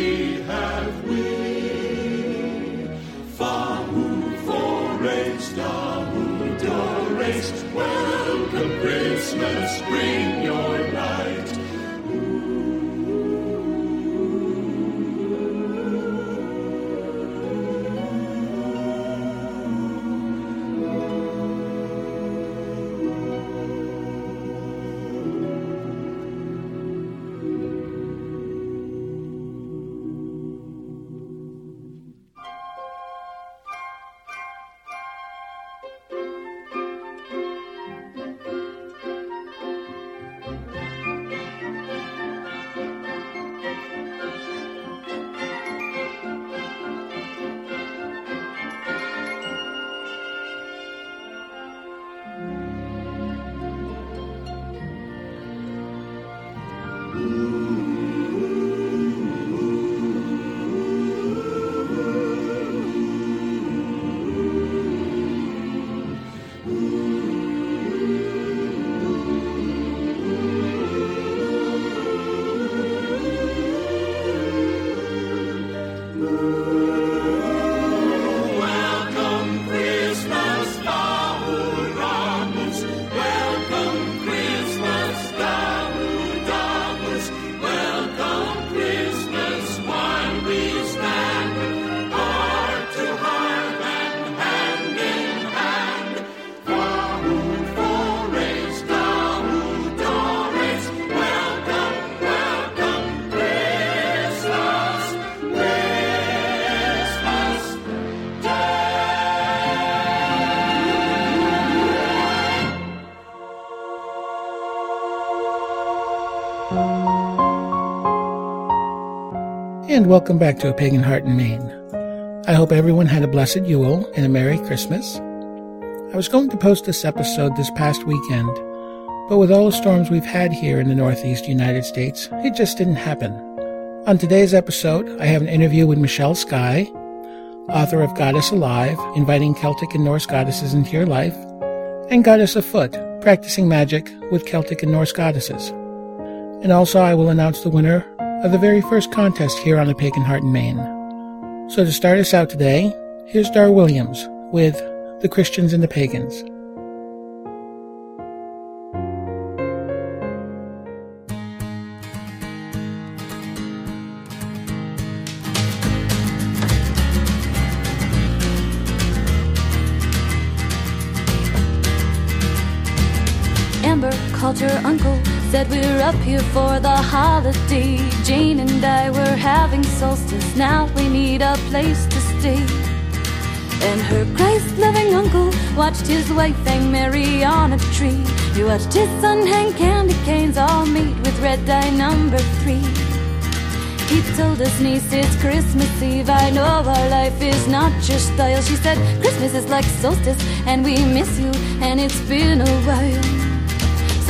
as welcome back to A Pagan Heart in Maine. I hope everyone had a blessed Yule and a Merry Christmas. I was going to post this episode this past weekend, but with all the storms we've had here in the Northeast United States, it just didn't happen. On today's episode, I have an interview with Michelle Skye, author of Goddess Alive, inviting Celtic and Norse goddesses into your life, and Goddess Afoot, practicing magic with Celtic and Norse goddesses. And also, I will announce the winner of the very first contest here on the Pagan Heart in Maine. So, to start us out today, here's Dar Williams with The Christians and the Pagans. Up here for the holiday. Jane and I were having solstice, now we need a place to stay. And her Christ loving uncle watched his wife hang Mary on a tree. He watched his son hang candy canes, all made with red dye number three. He told his niece it's Christmas Eve. I know our life is not your style. She said Christmas is like solstice, and we miss you, and it's been a while.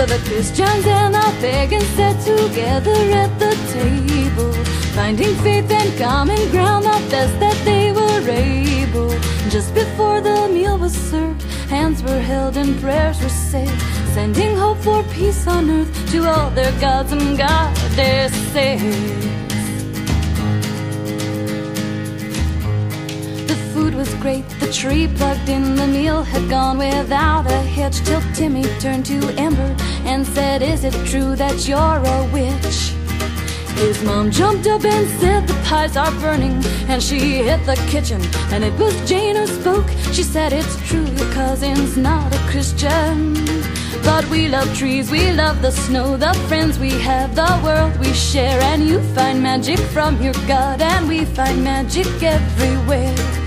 So the Christians and the pagans sat together at the table, finding faith and common ground the best that they were able. Just before the meal was served, hands were held and prayers were said, sending hope for peace on earth to all their gods and goddesses. The food was great, the tree plugged in, the meal had gone without a hitch. Till Timmy turned to Amber and said, Is it true that you're a witch? His mom jumped up and said, The pies are burning. And she hit the kitchen, and it was Jane who spoke. She said, It's true, your cousin's not a Christian. But we love trees, we love the snow, the friends we have, the world we share. And you find magic from your God, and we find magic everywhere.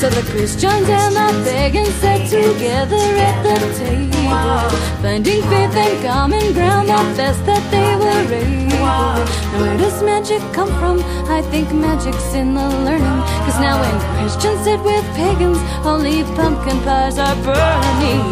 So the Christians and the pagans sat together at the table, finding faith and common ground, the best that they were able. Now where does magic come from? I think magic's in the learning. Cause now when Christians sit with pagans, only pumpkin pies are burning.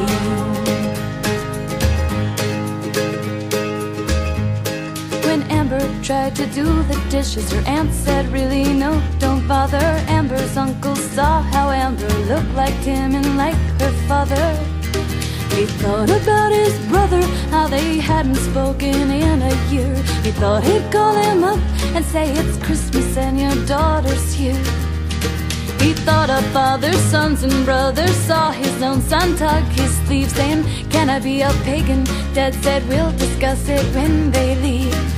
When Amber tried to do the dishes. Her aunt said, Really, no, don't bother. Amber's uncle saw how Amber looked like him and like her father. He thought about his brother, how they hadn't spoken in a year. He thought he'd call him up and say, It's Christmas and your daughter's here. He thought of father's sons, and brothers. Saw his own son tug his sleeve, saying, Can I be a pagan? Dad said, We'll discuss it when they leave.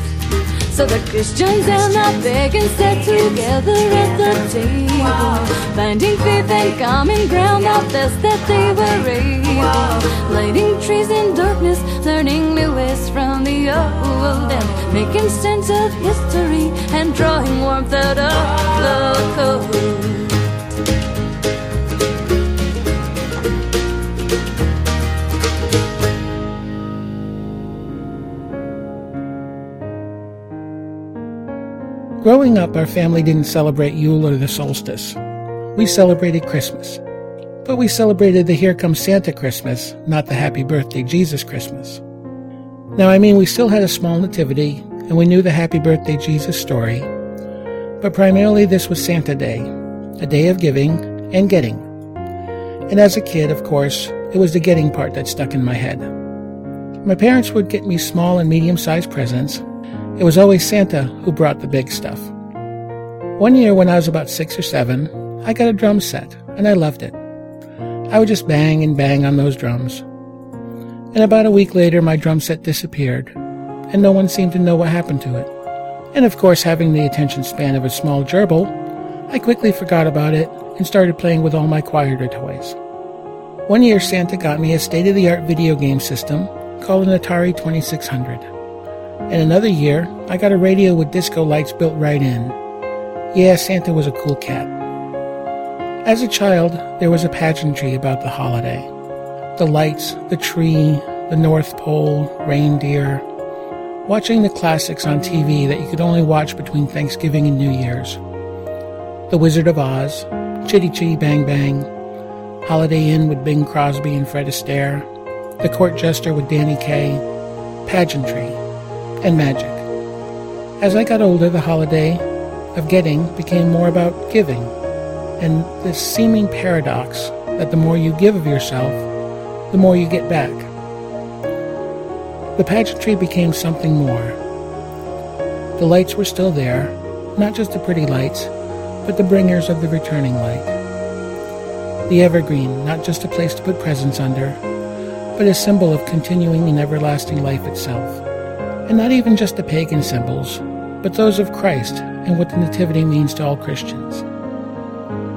So the Christians and the pagans sat together at the table, finding faith and common ground, the best that they were able. Lighting trees in darkness, learning new ways from the old, and making sense of history and drawing warmth out of the cold. Growing up, our family didn't celebrate Yule or the solstice. We celebrated Christmas. But we celebrated the Here Comes Santa Christmas, not the Happy Birthday Jesus Christmas. Now, I mean, we still had a small nativity, and we knew the Happy Birthday Jesus story, but primarily this was Santa Day, a day of giving and getting. And as a kid, of course, it was the getting part that stuck in my head. My parents would get me small and medium sized presents, it was always Santa who brought the big stuff. One year when I was about six or seven, I got a drum set, and I loved it. I would just bang and bang on those drums. And about a week later, my drum set disappeared, and no one seemed to know what happened to it. And of course, having the attention span of a small gerbil, I quickly forgot about it and started playing with all my quieter toys. One year, Santa got me a state of the art video game system called an Atari 2600. And another year, I got a radio with disco lights built right in. Yeah, Santa was a cool cat. As a child, there was a pageantry about the holiday. The lights, the tree, the North Pole, reindeer. Watching the classics on TV that you could only watch between Thanksgiving and New Year's. The Wizard of Oz, Chitty Chitty Bang Bang, Holiday Inn with Bing Crosby and Fred Astaire, The Court Jester with Danny Kaye, pageantry, and magic. As I got older, the holiday of getting became more about giving, and this seeming paradox that the more you give of yourself, the more you get back. The pageantry became something more. The lights were still there, not just the pretty lights, but the bringers of the returning light. The evergreen, not just a place to put presents under, but a symbol of continuing and everlasting life itself and not even just the pagan symbols, but those of Christ and what the Nativity means to all Christians.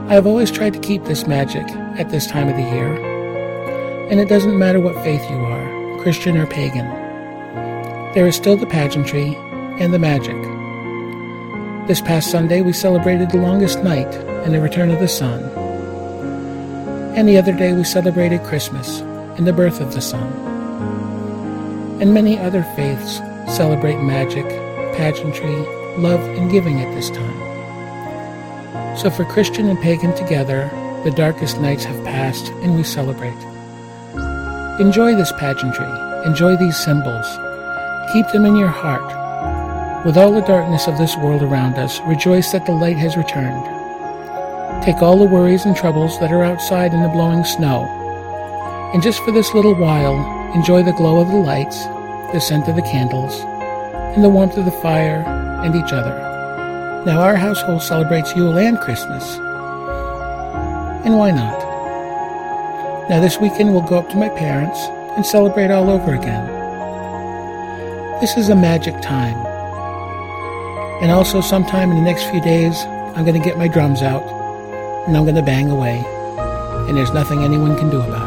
I have always tried to keep this magic at this time of the year, and it doesn't matter what faith you are, Christian or pagan. There is still the pageantry and the magic. This past Sunday, we celebrated the longest night and the return of the sun. And the other day, we celebrated Christmas and the birth of the sun. And many other faiths celebrate magic, pageantry, love, and giving at this time. So for Christian and pagan together, the darkest nights have passed and we celebrate. Enjoy this pageantry, enjoy these symbols, keep them in your heart. With all the darkness of this world around us, rejoice that the light has returned. Take all the worries and troubles that are outside in the blowing snow, and just for this little while, enjoy the glow of the lights the scent of the candles, and the warmth of the fire and each other. Now, our household celebrates Yule and Christmas. And why not? Now, this weekend we'll go up to my parents and celebrate all over again. This is a magic time. And also, sometime in the next few days, I'm going to get my drums out and I'm going to bang away. And there's nothing anyone can do about it.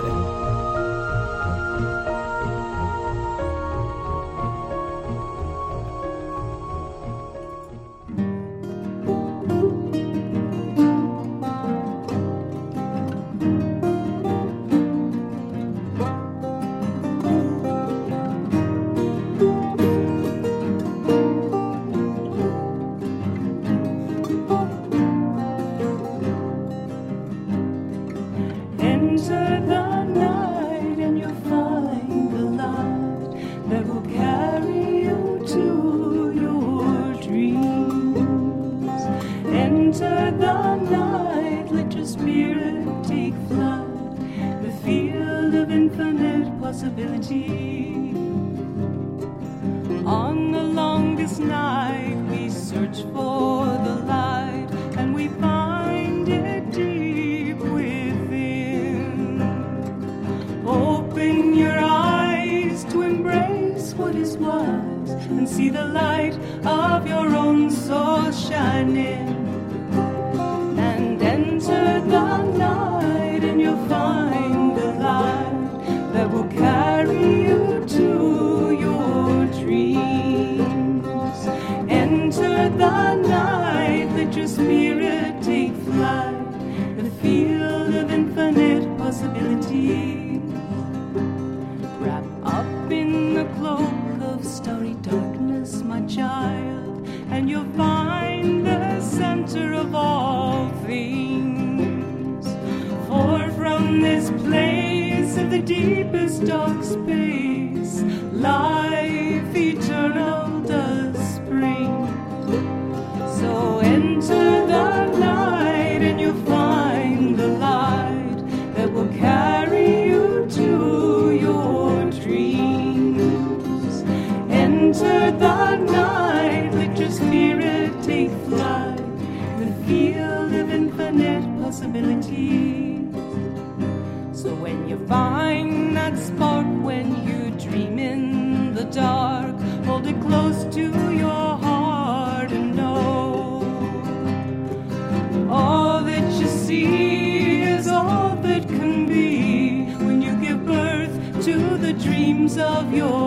And see the light of your own soul shining. And enter the night, and you'll find the light that will carry you to your dreams. Enter the night, let your spirit take flight, the field of infinite possibilities. deepest dark space lies. dark, hold it close to your heart and know all that you see is all that can be when you give birth to the dreams of your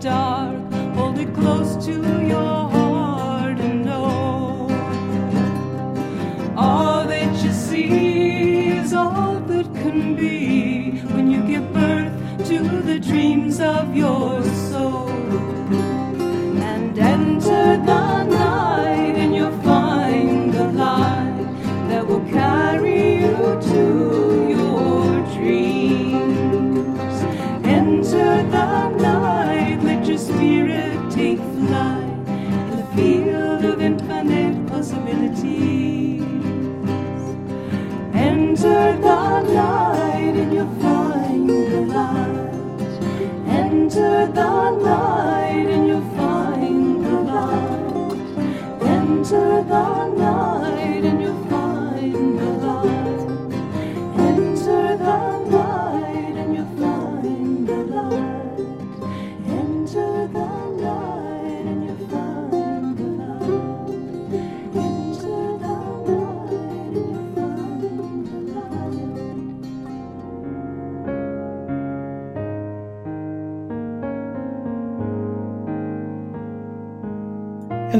dark, hold it close to your heart and know all that you see is all that can be when you give birth to the dreams of yours. lesser the thine.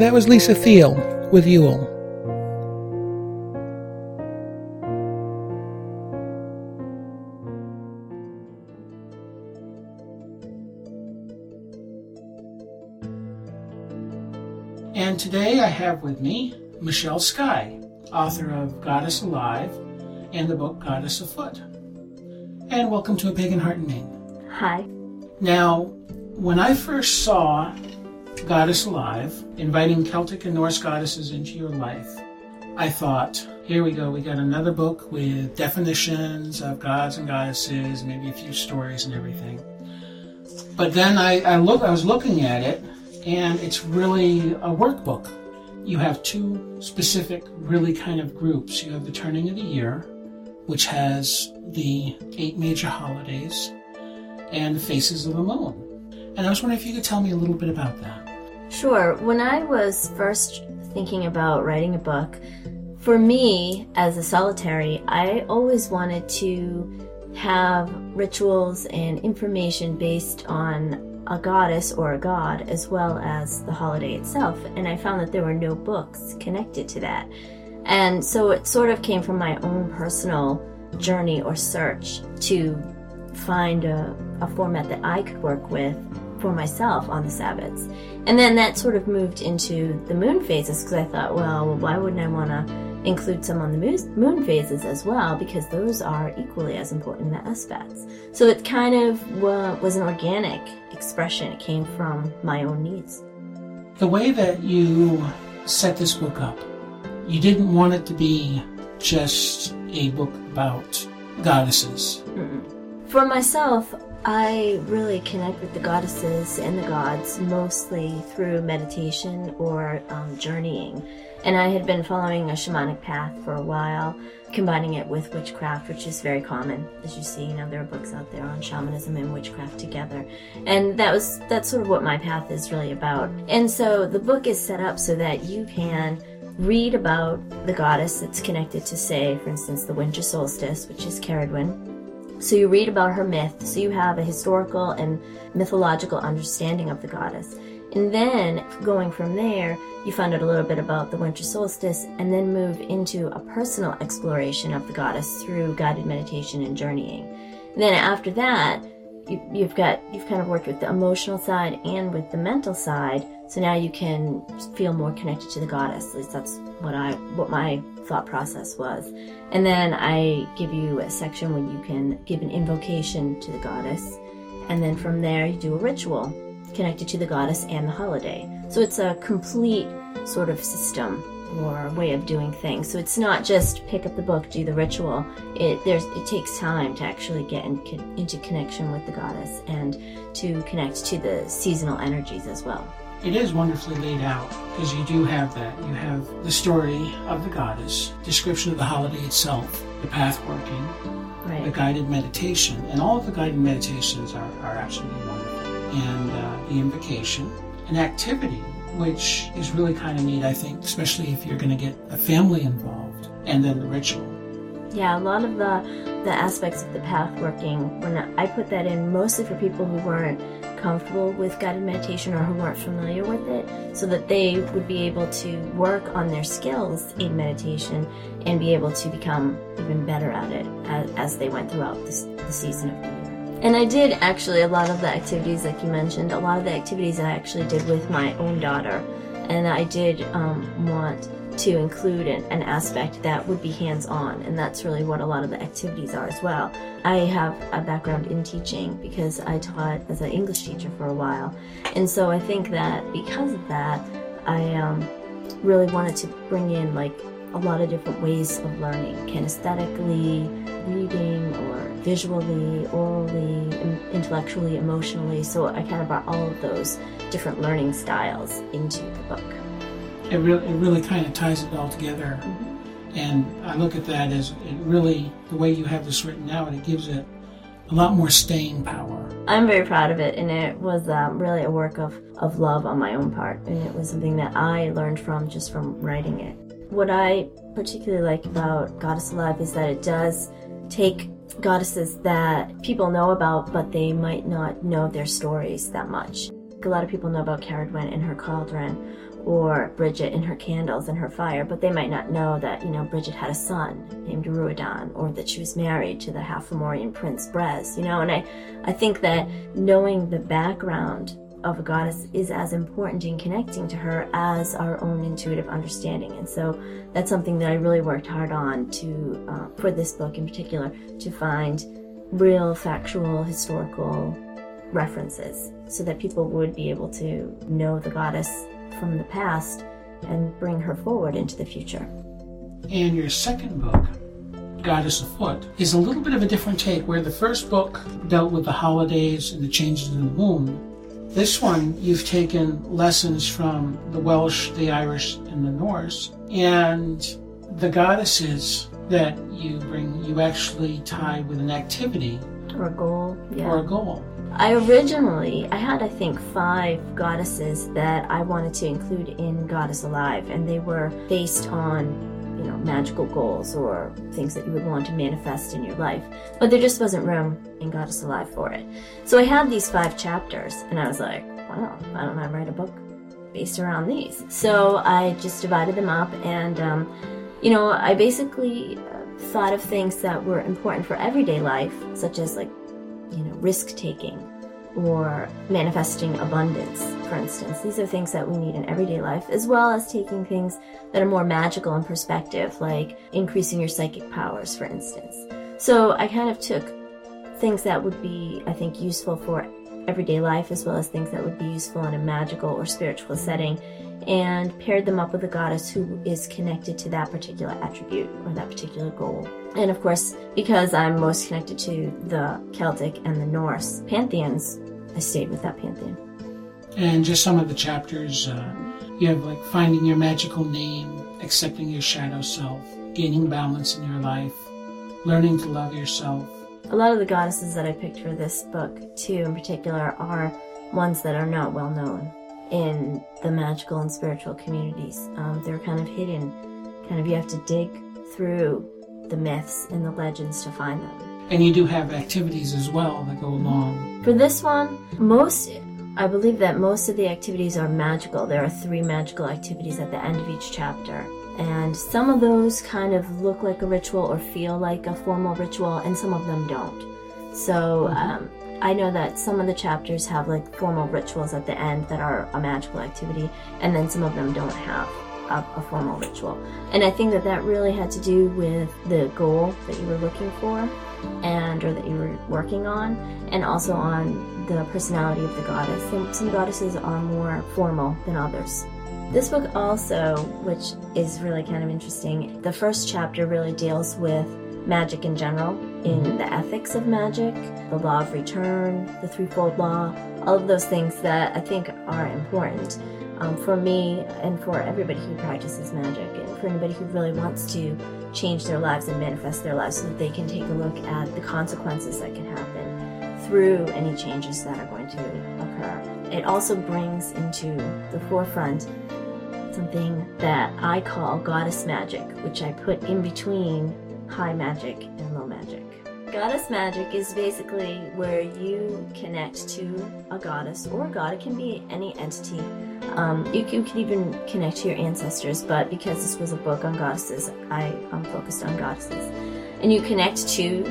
That was Lisa Thiel with Yule. And today I have with me Michelle Skye, author of Goddess Alive and the book Goddess Afoot. And welcome to A Pagan Heart and Maine. Hi. Now, when I first saw Goddess Alive, inviting Celtic and Norse goddesses into your life, I thought, here we go, we got another book with definitions of gods and goddesses, maybe a few stories and everything. But then I, I look I was looking at it and it's really a workbook. You have two specific, really kind of groups. You have the turning of the year, which has the eight major holidays and the faces of the moon. And I was wondering if you could tell me a little bit about that. Sure. When I was first thinking about writing a book, for me, as a solitary, I always wanted to have rituals and information based on a goddess or a god as well as the holiday itself. And I found that there were no books connected to that. And so it sort of came from my own personal journey or search to find a, a format that I could work with for myself on the Sabbats. And then that sort of moved into the moon phases because I thought, well, why wouldn't I want to include some on the moon, moon phases as well because those are equally as important as the aspects. So it kind of was an organic expression. It came from my own needs. The way that you set this book up, you didn't want it to be just a book about goddesses. For myself, I really connect with the goddesses and the gods mostly through meditation or um, journeying. And I had been following a shamanic path for a while, combining it with witchcraft, which is very common. As you see, you know, there are books out there on shamanism and witchcraft together. And that was that's sort of what my path is really about. And so the book is set up so that you can read about the goddess that's connected to, say, for instance, the winter solstice, which is Ceridwen. So you read about her myth, so you have a historical and mythological understanding of the goddess. And then going from there, you find out a little bit about the winter solstice and then move into a personal exploration of the goddess through guided meditation and journeying. And then after that, you, have got you've kind of worked with the emotional side and with the mental side, so now you can feel more connected to the goddess. At least that's what I what my thought process was. And then I give you a section where you can give an invocation to the goddess, and then from there you do a ritual connected to the goddess and the holiday. So it's a complete sort of system or way of doing things. So it's not just pick up the book, do the ritual. It there's it takes time to actually get in, into connection with the goddess and to connect to the seasonal energies as well. It is wonderfully laid out because you do have that. You have the story of the goddess, description of the holiday itself, the path working, Right. the guided meditation, and all of the guided meditations are, are absolutely wonderful. And uh, the invocation, an activity which is really kind of neat, I think, especially if you're going to get a family involved, and then the ritual. Yeah, a lot of the the aspects of the path working when I put that in mostly for people who weren't comfortable with guided meditation or who weren't familiar with it so that they would be able to work on their skills in meditation and be able to become even better at it as, as they went throughout this, the season of the year. And I did actually a lot of the activities like you mentioned, a lot of the activities I actually did with my own daughter. And I did um, want to include an, an aspect that would be hands-on and that's really what a lot of the activities are as well. I have a background in teaching because i taught as an english teacher for a while and so i think that because of that i um, really wanted to bring in like a lot of different ways of learning kinesthetically reading or visually orally intellectually emotionally so i kind of brought all of those different learning styles into the book It really, it really kind of ties it all together. And I look at that as it really, the way you have this written out, it gives it a lot more staying power. I'm very proud of it, and it was um, really a work of, of love on my own part, and it was something that I learned from just from writing it. What I particularly like about Goddess Alive is that it does take goddesses that people know about, but they might not know their stories that much. a lot of people know about Ceridwen and her cauldron, or Bridget and her candles and her fire, but they might not know that, you know, Bridget had a son named Ruadan, or that she was married to the half Fomorian prince Bres, you know, and I, I think that knowing the background of a goddess is as important in connecting to her as our own intuitive understanding. And so that's something that I really worked hard on to, uh, for this book in particular, to find real factual historical references so that people would be able to know the goddess from the past and bring her forward into the future. And your second book, Goddess Afoot, is a little bit of a different take. Where the first book dealt with the holidays and the changes in the moon, this one you've taken lessons from the Welsh, the Irish, and the Norse, and the goddesses that you bring, you actually tie with an activity Or a goal, yeah. or a goal. I originally, I had I think five goddesses that I wanted to include in Goddess Alive, and they were based on, you know, magical goals or things that you would want to manifest in your life. But there just wasn't room in Goddess Alive for it. So I had these five chapters, and I was like, wow, why don't I write a book based around these? So I just divided them up, and, um, you know, I basically uh, thought of things that were important for everyday life, such as like you know, risk taking or manifesting abundance, for instance. These are things that we need in everyday life, as well as taking things that are more magical in perspective, like increasing your psychic powers, for instance. So I kind of took things that would be, I think, useful for everyday life, as well as things that would be useful in a magical or spiritual setting, and paired them up with a goddess who is connected to that particular attribute or that particular goal. And of course, because I'm most connected to the Celtic and the Norse pantheons, I stayed with that pantheon. And just some of the chapters, uh, you have like finding your magical name, accepting your shadow self, gaining balance in your life, learning to love yourself. A lot of the goddesses that I picked for this book, too, in particular, are ones that are not well known in the magical and spiritual communities. Um, they're kind of hidden. Kind of, you have to dig through the myths and the legends to find them. And you do have activities as well that go along. For this one, most I believe that most of the activities are magical. There are three magical activities at the end of each chapter. And some of those kind of look like a ritual or feel like a formal ritual, and some of them don't. So um, I know that some of the chapters have like formal rituals at the end that are a magical activity, and then some of them don't have a, a formal ritual. And I think that that really had to do with the goal that you were looking for and or that you were working on and also on the personality of the goddess. Some, some goddesses are more formal than others. This book also which is really kind of interesting the first chapter really deals with magic in general in mm-hmm. the ethics of magic the law of return the threefold law all of those things that i think are important um, for me and for everybody who practices magic and for anybody who really wants to change their lives and manifest their lives so that they can take a look at the consequences that can happen through any changes that are going to occur. It also brings into the forefront something that I call goddess magic, which I put in between high magic and magic. Goddess magic is basically where you connect to a goddess or a god. It can be any entity. Um, you, can, you can even connect to your ancestors, but because this was a book on goddesses, I am focused on goddesses. And you connect to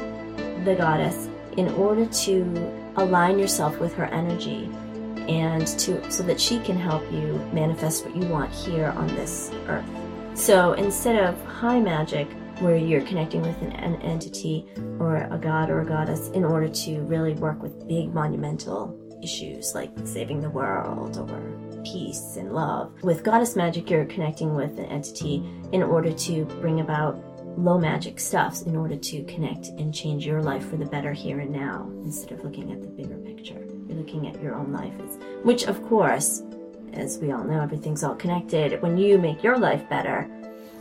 the goddess in order to align yourself with her energy and to so that she can help you manifest what you want here on this earth. So instead of high magic, where you're connecting with an, an entity or a god or a goddess in order to really work with big monumental issues like saving the world or peace and love. With goddess magic, you're connecting with an entity in order to bring about low magic stuffs in order to connect and change your life for the better here and now instead of looking at the bigger picture. You're looking at your own life, which of course, as we all know, everything's all connected. When you make your life better,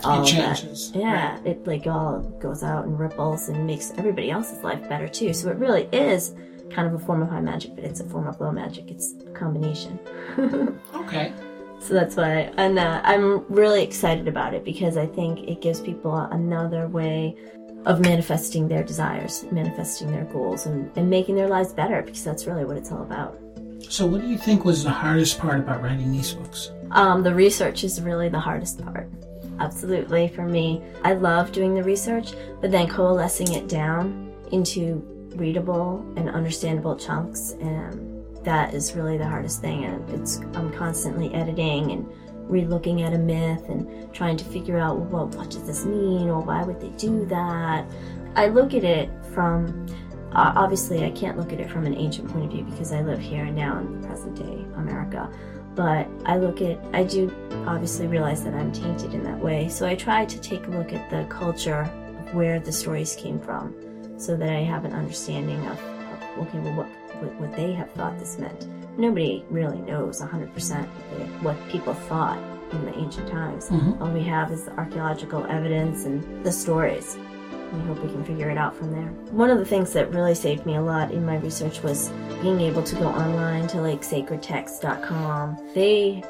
all it of that- changes. yeah, Right. it like all goes out and ripples and makes everybody else's life better too. So it really is kind of a form of high magic, but it's a form of low magic. It's a combination. Okay. So that's why, and uh, I'm really excited about it because I think it gives people another way of manifesting their desires, manifesting their goals, and, and making their lives better because that's really what it's all about. So, what do you think was the hardest part about writing these books? Um, the research is really the hardest part. Absolutely, for me. I love doing the research, but then coalescing it down into readable and understandable chunks, and that is really the hardest thing. And it's I'm constantly editing and re-looking at a myth and trying to figure out well what does this mean or why would they do that. I look at it from obviously I can't look at it from an ancient point of view because I live here now in present day America but I look at, I do obviously realize that I'm tainted in that way. So I try to take a look at the culture of where the stories came from so that I have an understanding of, of okay, well, what, what, what they have thought this meant. Nobody really knows 100% what people thought in the ancient times. Mhm. All we have is the archaeological evidence and the stories. We hope we can figure it out from there. One of the things that really saved me a lot in my research was being able to go online to like sacredtext.com. They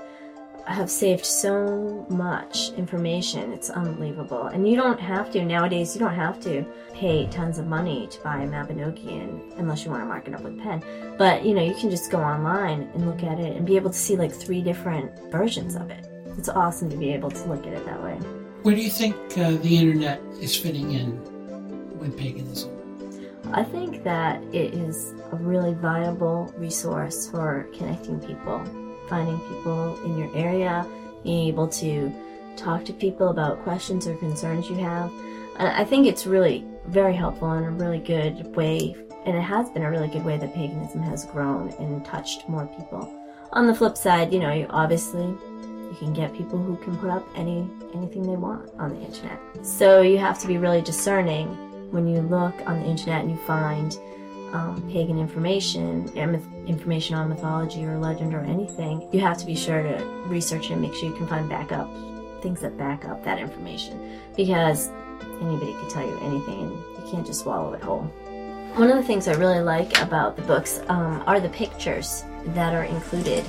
have saved so much information. It's unbelievable. And you don't have to, nowadays, you don't have to pay tons of money to buy a Mabinogion unless you want to mark it up with pen. But, you know, you can just go online and look at it and be able to see like three different versions of it. It's awesome to be able to look at it that way. Where do you think uh, the internet is fitting in with paganism? I think that it is a really viable resource for connecting people, finding people in your area, being able to talk to people about questions or concerns you have. I think it's really very helpful and a really good way, and it has been a really good way that paganism has grown and touched more people. On the flip side, you know, you obviously you can get people who can put up any anything they want on the internet. So you have to be really discerning when you look on the internet and you find um, pagan information, information on mythology or legend or anything. You have to be sure to research and make sure you can find backup things that back up that information because anybody could tell you anything and you can't just swallow it whole. One of the things I really like about the books um, are the pictures that are included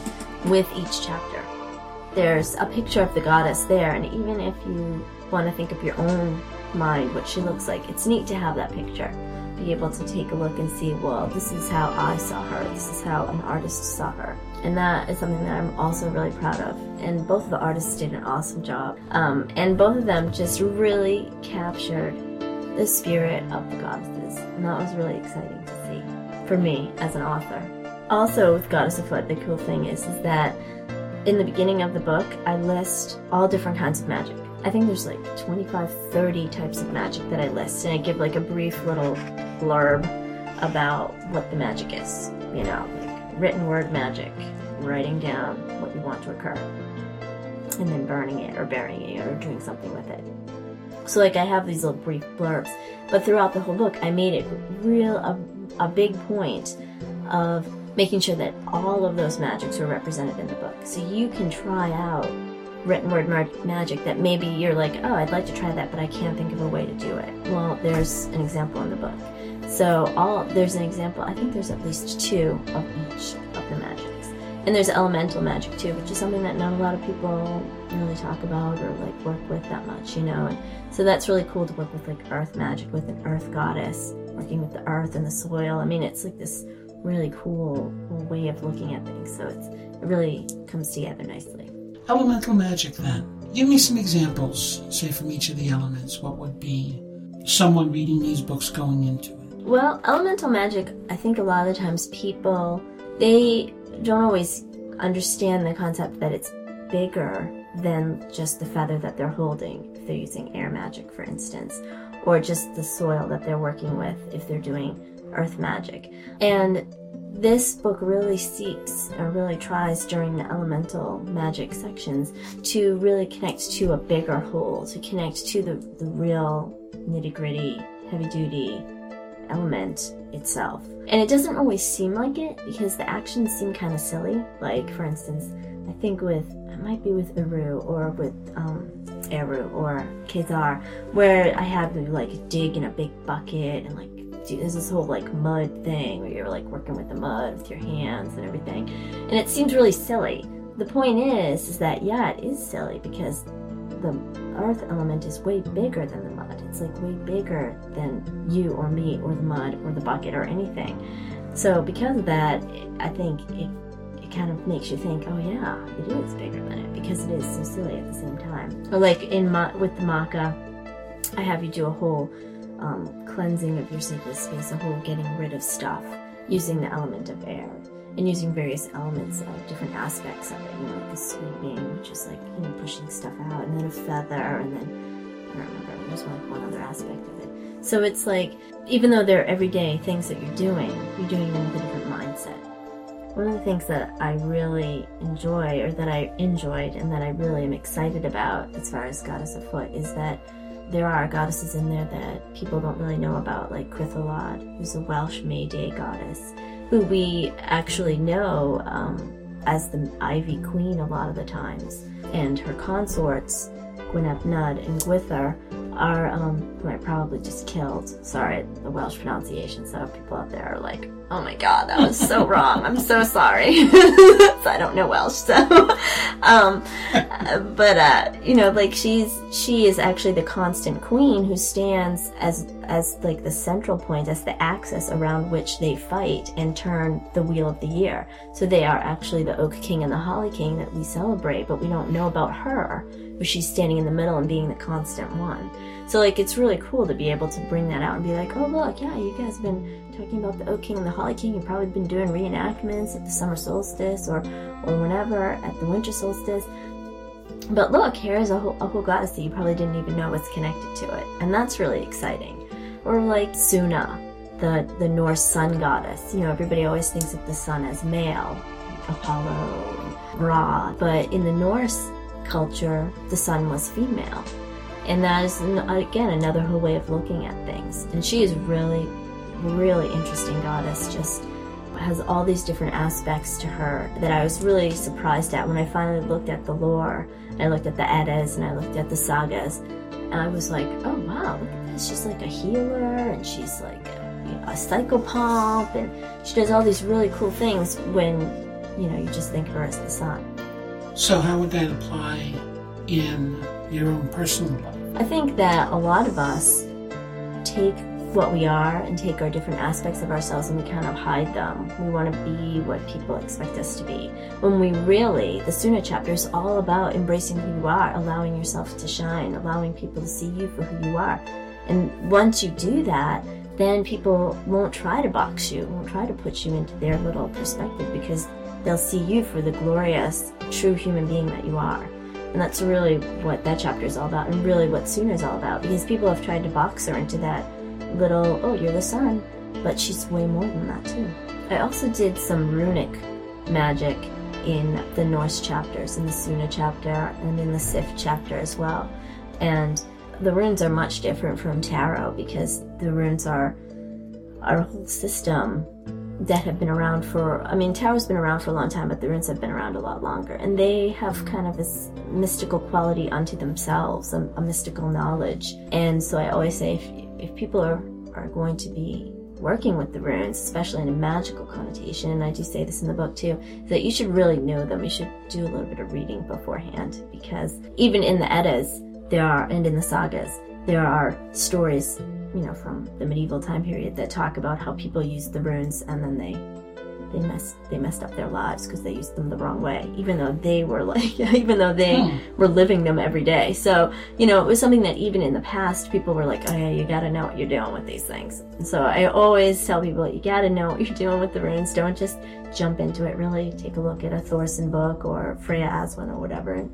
with each chapter. There's a picture of the goddess there, and even if you want to think of your own mind what she looks like, it's neat to have that picture. Be able to take a look and see, well, this is how I saw her, this is how an artist saw her. And that is something that I'm also really proud of. And both of the artists did an awesome job. Um, and both of them just really captured the spirit of the goddesses. And that was really exciting to see for me as an author. Also, with Goddess Afoot, the cool thing is, is that in the beginning of the book, I list all different kinds of magic. I think there's like 25, 30 types of magic that I list, and I give like a brief little blurb about what the magic is. You know, like written word magic, writing down what you want to occur, and then burning it or burying it or doing something with it. So like I have these little brief blurbs, but throughout the whole book, I made it real a, a big point of making sure that all of those magics are represented in the book. So you can try out written word mar- magic that maybe you're like, oh, I'd like to try that, but I can't think of a way to do it. Well, there's an example in the book. So all there's an example. I think there's at least two of each of the magics. And there's elemental magic too, which is something that not a lot of people really talk about or like work with that much, you know. And so that's really cool to work with like earth magic with an earth goddess, working with the earth and the soil. I mean, it's like this really cool, way of looking at things. So it's, it really comes together nicely. Elemental magic, then. Give me some examples, say, from each of the elements. What would be someone reading these books going into it? Well, elemental magic, I think a lot of the times people they don't always understand the concept that it's bigger than just the feather that they're holding if they're using air magic for instance or just the soil that they're working with if they're doing earth magic. And this book really seeks or really tries during the elemental magic sections to really connect to a bigger whole, to connect to the, the real nitty gritty, heavy duty element itself. And it doesn't always seem like it because the actions seem kind of silly. Like, for instance, I think with, it might be with Eru or with um, Eru or Kezar, where I have to like dig in a big bucket and like do there's this whole like mud thing where you're like working with the mud with your hands and everything. And it seems really silly. The point is, is that yeah, it is silly because the earth element is way bigger than the mud. It's like way bigger than you or me or the mud or the bucket or anything. So because of that, I think it it kind of makes you think, oh yeah, it is bigger than it because it is so silly at the same time. Or like in Ma- with the maca, I have you do a whole um, cleansing of your sacred space, a whole getting rid of stuff using the element of air and using various elements of different aspects of it. You know, like a sweeping, which is like you know pushing stuff out, and then a feather, and then I don't remember. There's one one other aspect of it. So it's like even though they're everyday things that you're doing, you're doing them with a different mindset. One of the things that I really enjoy, or that I enjoyed, and that I really am excited about as far as Goddess Afoot, is that there are goddesses in there that people don't really know about, like Creiddylad, who's a Welsh May Day goddess, who we actually know um, as the Ivy Queen a lot of the times. And her consorts, Gwyn ap Nudd and Gwythyr, are um, who I probably just killed. Sorry, the Welsh pronunciation. So people out there are like, "Oh my God, that was so wrong. I'm so sorry." so I don't know Welsh, so. um, but uh, you know, like she's she is actually the constant queen who stands as as like the central point, as the axis around which they fight and turn the wheel of the year. So they are actually the Oak King and the Holly King that we celebrate, but we don't know about her where she's standing in the middle and being the constant one. So like it's really cool to be able to bring that out and be like, oh look, yeah, you guys have been talking about the Oak King and the Holly King. You've probably been doing reenactments at the summer solstice or or whenever at the winter solstice. But look, here's a whole, a whole goddess that you probably didn't even know was connected to it, and that's really exciting. Or like Sunna, the the Norse sun goddess. You know, everybody always thinks of the sun as male, Apollo, Ra, but in the Norse culture, the sun was female. And that is, again, another whole way of looking at things. And she is really, really interesting goddess, just has all these different aspects to her that I was really surprised at when I finally looked at the lore. I looked at the Eddas and I looked at the sagas. And I was like, oh wow, look at this. She's like a healer and she's like a, a psychopomp and she does all these really cool things when, you know, you just think of her as the sun. So, how would that apply in your own personal life? I think that a lot of us take what we are and take our different aspects of ourselves and we kind of hide them. We want to be what people expect us to be. When we really, the Sunna chapter is all about embracing who you are, allowing yourself to shine, allowing people to see you for who you are. And once you do that, then people won't try to box you, won't try to put you into their little perspective because they'll see you for the glorious, true human being that you are. And that's really what that chapter is all about, and really what Sunna is all about, because people have tried to box her into that little, oh, you're the sun, but she's way more than that, too. I also did some runic magic in the Norse chapters, in the Sunna chapter, and in the Sif chapter as well. And the runes are much different from tarot because the runes are our whole system that have been around for I mean tarot's been around for a long time but the runes have been around a lot longer. And they have kind of this mystical quality unto themselves a, a mystical knowledge. And so I always say if, if people are, are going to be working with the runes especially in a magical connotation and I do say this in the book too that you should really know them. You should do a little bit of reading beforehand because even in the Eddas there are and in the sagas there are stories you know, from the medieval time period that talk about how people used the runes and then they they messed they messed up their lives because they used them the wrong way, even though they were like even though they Hmm. were living them every day. So you know, it was something that even in the past people were like, oh yeah, you got to know what you're doing with these things. And so I always tell people you got to know what you're doing with the runes. Don't just jump into it. Really take a look at a Thorsson book or Freya Aswynn or whatever, and,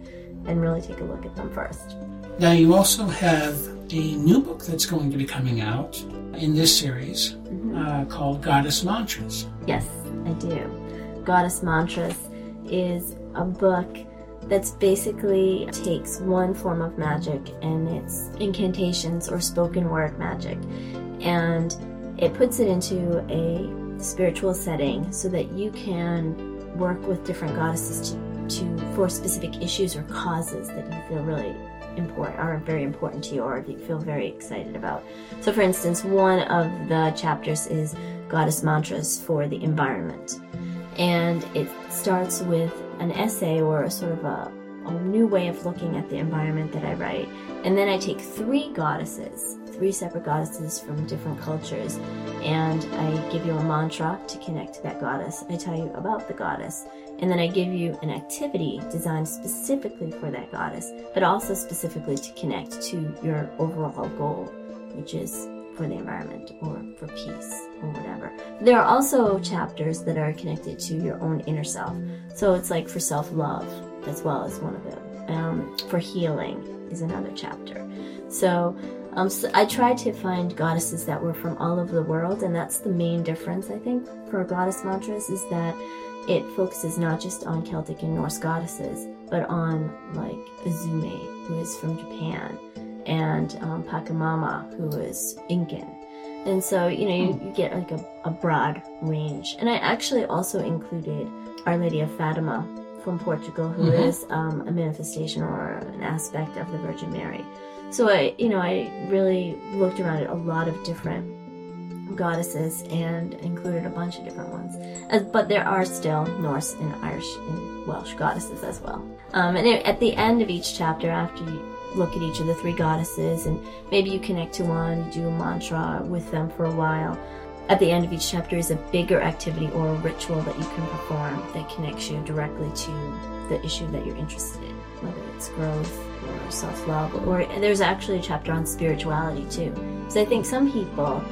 and really take a look at them first. Now, you also have a new book that's going to be coming out in this series uh, called Goddess Mantras. Yes, I do. Goddess Mantras is a book that's basically takes one form of magic and it's incantations or spoken word magic and it puts it into a spiritual setting so that you can work with different goddesses to, to for specific issues or causes that you feel really important are very important to you or you feel very excited about. So for instance, one of the chapters is goddess mantras for the environment. And it starts with an essay or a sort of a, a new way of looking at the environment that I write. And then I take three goddesses, three separate goddesses from different cultures, and I give you a mantra to connect to that goddess. I tell you about the goddess, and then I give you an activity designed specifically for that goddess, but also specifically to connect to your overall goal, which is for the environment or for peace or whatever. There are also chapters that are connected to your own inner self. So it's like for self love as well as one of them. Um, for healing is another chapter. So, um, so I tried to find goddesses that were from all over the world, and that's the main difference I think for goddess mantras is that it focuses not just on Celtic and Norse goddesses, but on like Azumi, who is from Japan, and um, Pachamama, who is Incan. And so, you know, you, you get like a, a broad range. And I actually also included Our Lady of Fatima from Portugal, who Mhm. is um, a manifestation or an aspect of the Virgin Mary. So I, you know, I really looked around at a lot of different goddesses and included a bunch of different ones. As, but there are still Norse and Irish and Welsh goddesses as well. Um, and at the end of each chapter, after you look at each of the three goddesses and maybe you connect to one, you do a mantra with them for a while. At the end of each chapter is a bigger activity or a ritual that you can perform that connects you directly to the issue that you're interested in, whether it's growth or self-love, or there's actually a chapter on spirituality too. So I think some people,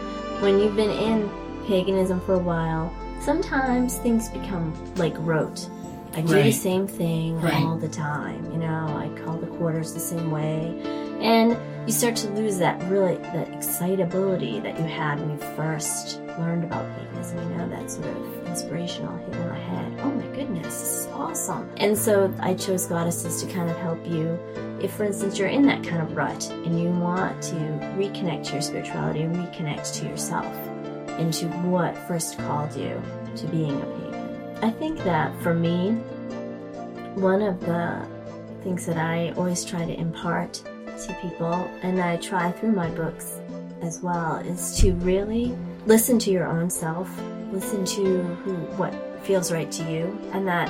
when you've been in paganism for a while, sometimes things become like rote. I do the same thing Right. all the time. You know, I call the quarters the same way. And you start to lose that really, that excitability that you had when you first learned about paganism, you know, that sort of inspirational hit in the head. Oh my goodness, awesome. And so I chose goddesses to kind of help you if, for instance, you're in that kind of rut and you want to reconnect to your spirituality and reconnect to yourself and to what first called you to being a pagan. I think that for me, one of the things that I always try to impart to people, and I try through my books as well, is to really listen to your own self, listen to who, what feels right to you, and that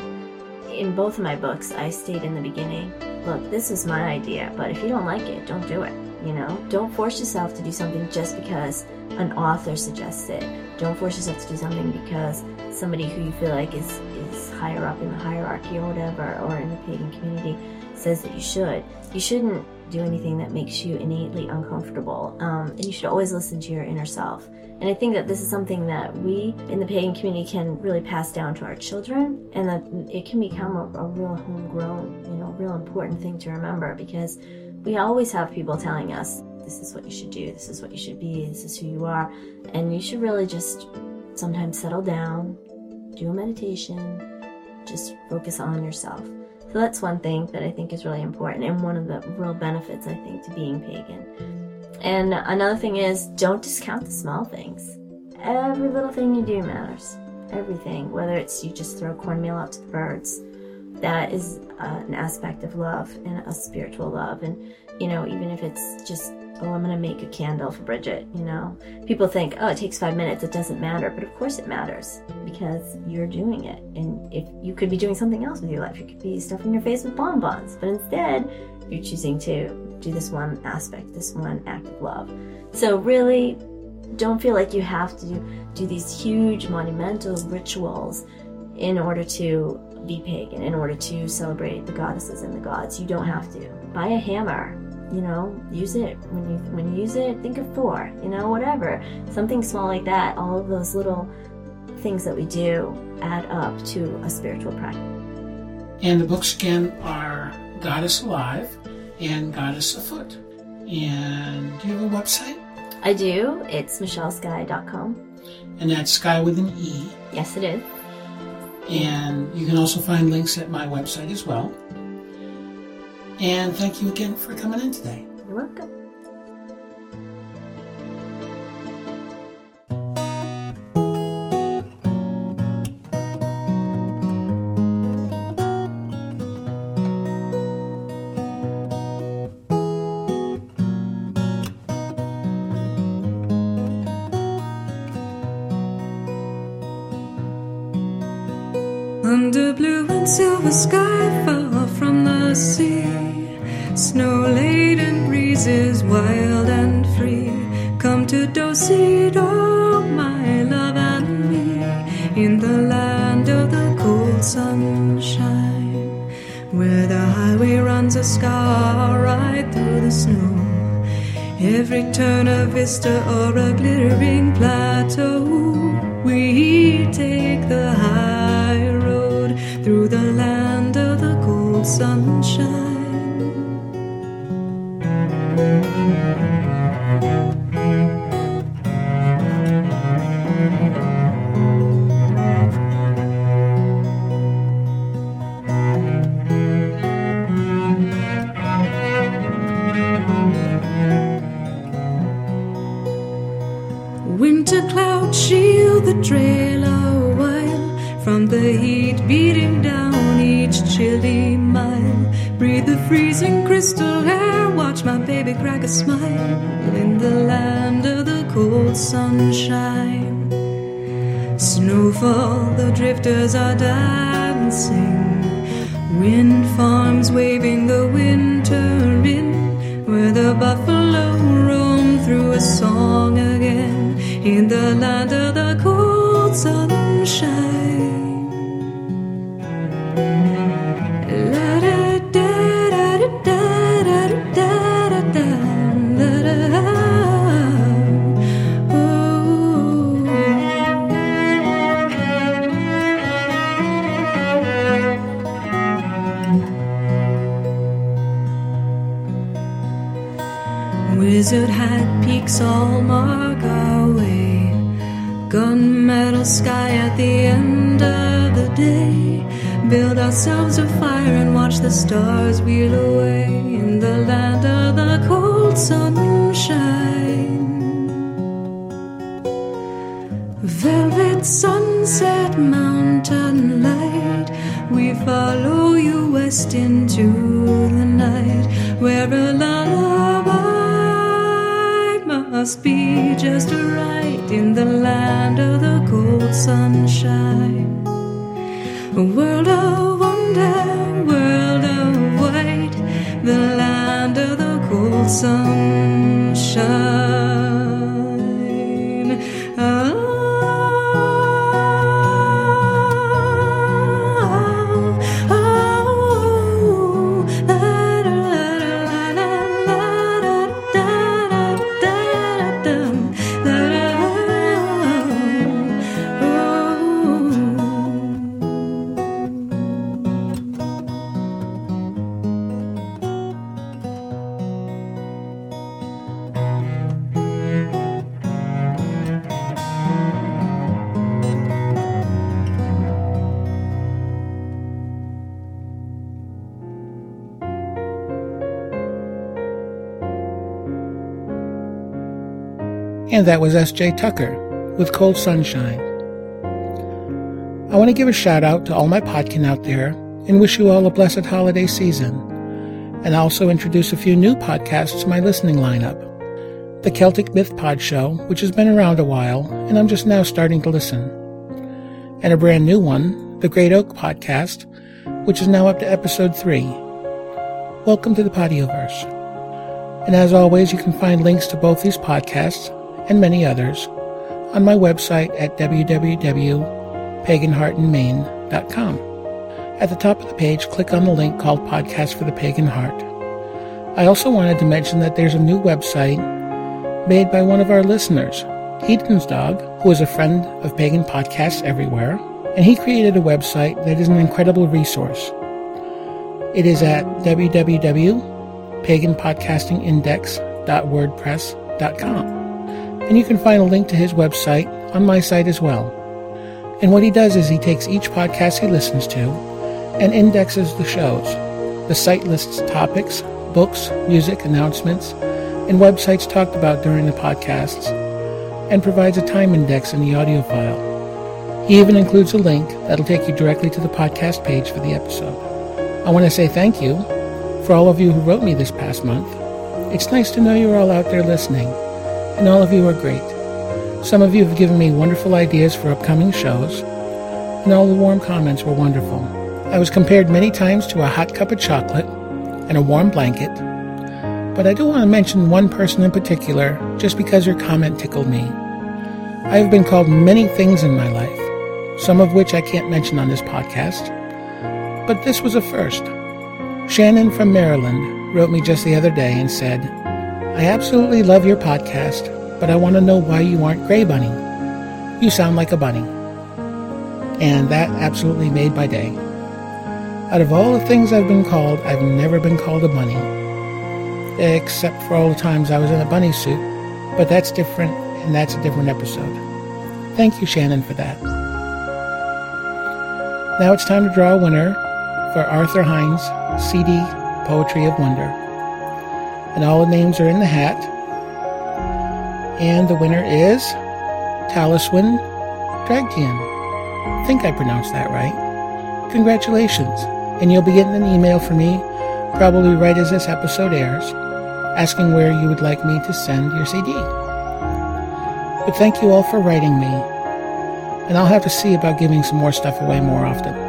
in both of my books, I state in the beginning, look, this is my idea, but if you don't like it, don't do it. You know, don't force yourself to do something just because an author suggests it. Don't force yourself to do something because somebody who you feel like is is higher up in the hierarchy or whatever, or in the pagan community, says that you should. You shouldn't do anything that makes you innately uncomfortable, um, and you should always listen to your inner self. And I think that this is something that we in the pagan community can really pass down to our children, and that it can become a, a real homegrown, you know, real important thing to remember because we always have people telling us this is what you should do, this is what you should be, this is who you are, and you should really just sometimes settle down, do a meditation, just focus on yourself. So that's one thing that I think is really important and one of the real benefits I think to being pagan. And another thing is don't discount the small things. Every little thing you do matters. Everything, whether it's you just throw cornmeal out to the birds, that is uh, an aspect of love and a spiritual love. And, you know, even if it's just, oh, I'm going to make a candle for Bridget, you know, people think, oh, it takes five minutes, it doesn't matter. But of course it matters because you're doing it. And if you could be doing something else with your life, you could be stuffing your face with bonbons. But instead, you're choosing to do this one aspect, this one act of love. So really, don't feel like you have to do, do these huge monumental rituals in order to be pagan, in order to celebrate the goddesses and the gods. You don't have to. Buy a hammer, you know, use it when you when you use it, think of Thor, you know, whatever. Something small like that, all of those little things that we do add up to a spiritual practice. And the books again are Goddess Alive and Goddess Afoot. And do you have a website? I do. It's michelleskye.com. And that's Sky with an E. Yes, it is. And you can also find links at my website as well. And thank you again for coming in today. You're welcome. Under blue and silver sky, vista or a glittering plateau, we take the high road through the land of the cold sunshine. Winter shield the trail a while from the heat beating down each chilly mile. Breathe the freezing crystal air, watch my baby crack a smile in the land of the cold sunshine. Snowfall, the drifters are dancing. Wind farms waving the winter in, where the buffalo roam through a song again in the land of the cold sunshine. Wizard had peaks all marked Sky at the end of the day. Build ourselves a fire and watch the stars wheel away in the land of the cold sunshine. Velvet sunset, mountain light. We follow you west into the night, where a lullaby must be just right in the land of the sunshine. A world of wonder, world of white, the land of the cold sunshine. And that was S.J. Tucker with Cold Sunshine. I want to give a shout out to all my podkin out there and wish you all a blessed holiday season. And also introduce a few new podcasts to my listening lineup. The Celtic Myth Pod Show, which has been around a while, and I'm just now starting to listen. And a brand new one, The Great Oak Podcast, which is now up to episode 3. Welcome to the Podioverse. And as always, you can find links to both these podcasts and many others on my website at www.paganheartinmaine.com. At the top of the page, click on the link called Podcast for the Pagan Heart. I also wanted to mention that there's a new website made by one of our listeners, Eden's Dog, who is a friend of Pagan Podcasts everywhere, and he created a website that is an incredible resource. It is at www.paganpodcastingindex.wordpress.com and you can find a link to his website on my site as well. And what he does is he takes each podcast he listens to and indexes the shows. The site lists topics, books, music, announcements, and websites talked about during the podcasts, and provides a time index in the audio file. He even includes a link that'll take you directly to the podcast page for the episode. I want to say thank you for all of you who wrote me this past month. It's nice to know you're all out there listening and all of you are great. Some of you have given me wonderful ideas for upcoming shows, and all the warm comments were wonderful. I was compared many times to a hot cup of chocolate, and a warm blanket. But I do want to mention one person in particular just because her comment tickled me. I have been called many things in my life, some of which I can't mention on this podcast, but this was a first. Shannon from Maryland wrote me just the other day and said, I absolutely love your podcast, but I want to know why you aren't Gray Bunny. You sound like a bunny. And that absolutely made my day. Out of all the things I've been called, I've never been called a bunny. Except for all the times I was in a bunny suit. But that's different, and that's a different episode. Thank you, Shannon, for that. Now it's time to draw a winner for Arthur Hines CD Poetry of Wonder. And all the names are in the hat. And the winner is Taliswin Dragtian. I think I pronounced that right. Congratulations. And you'll be getting an email from me, probably right as this episode airs, asking where you would like me to send your CD. But thank you all for writing me, and I'll have to see about giving some more stuff away more often.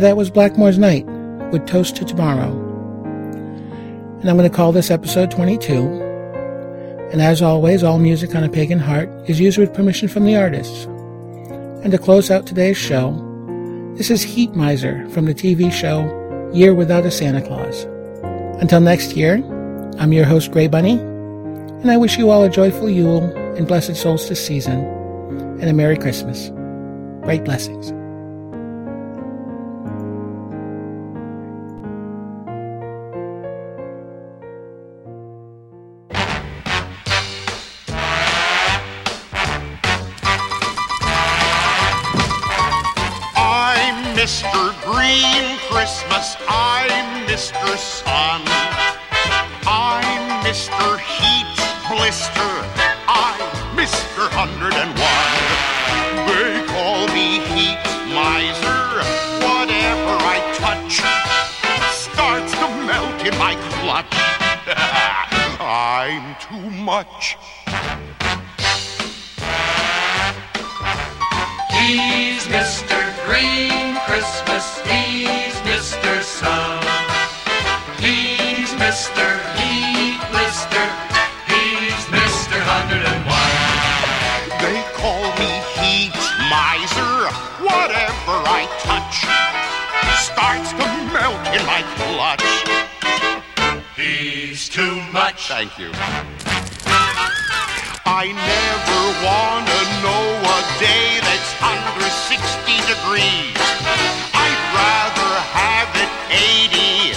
And that was Blackmore's Night with Toast to Tomorrow. And I'm going to call this episode 22. And as always, all music on a pagan heart is used with permission from the artists. And to close out today's show, this is Heat Miser from the TV show Year Without a Santa Claus. Until next year, I'm your host, Gray Bunny, and I wish you all a joyful Yule and blessed solstice season, and a Merry Christmas. Great blessings. Mr. Heat Blister. I'm Mr. 101. They call me Heat Miser. Whatever I touch starts to melt in my clutch. I'm too much. He's Mr. Green Christmas. He's Mr. Sun. Touch starts to melt in my clutch. He's too much. Thank you. I never want to know a day that's under 60 degrees. I'd rather have it 80,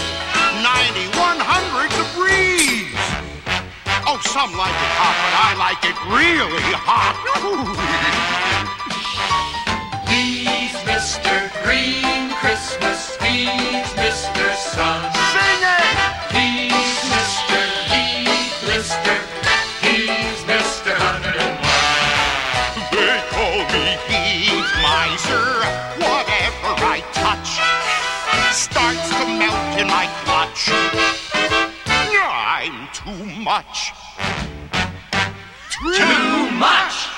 90, 100 degrees. Oh, some like it hot, but I like it really hot. Christmas. He's Mr. Sun. Sing it! He's Mr. Heat Blister. He's Mr. 101. They call me Heat Miser. Whatever I touch starts to melt in my clutch. I'm too much. Too much.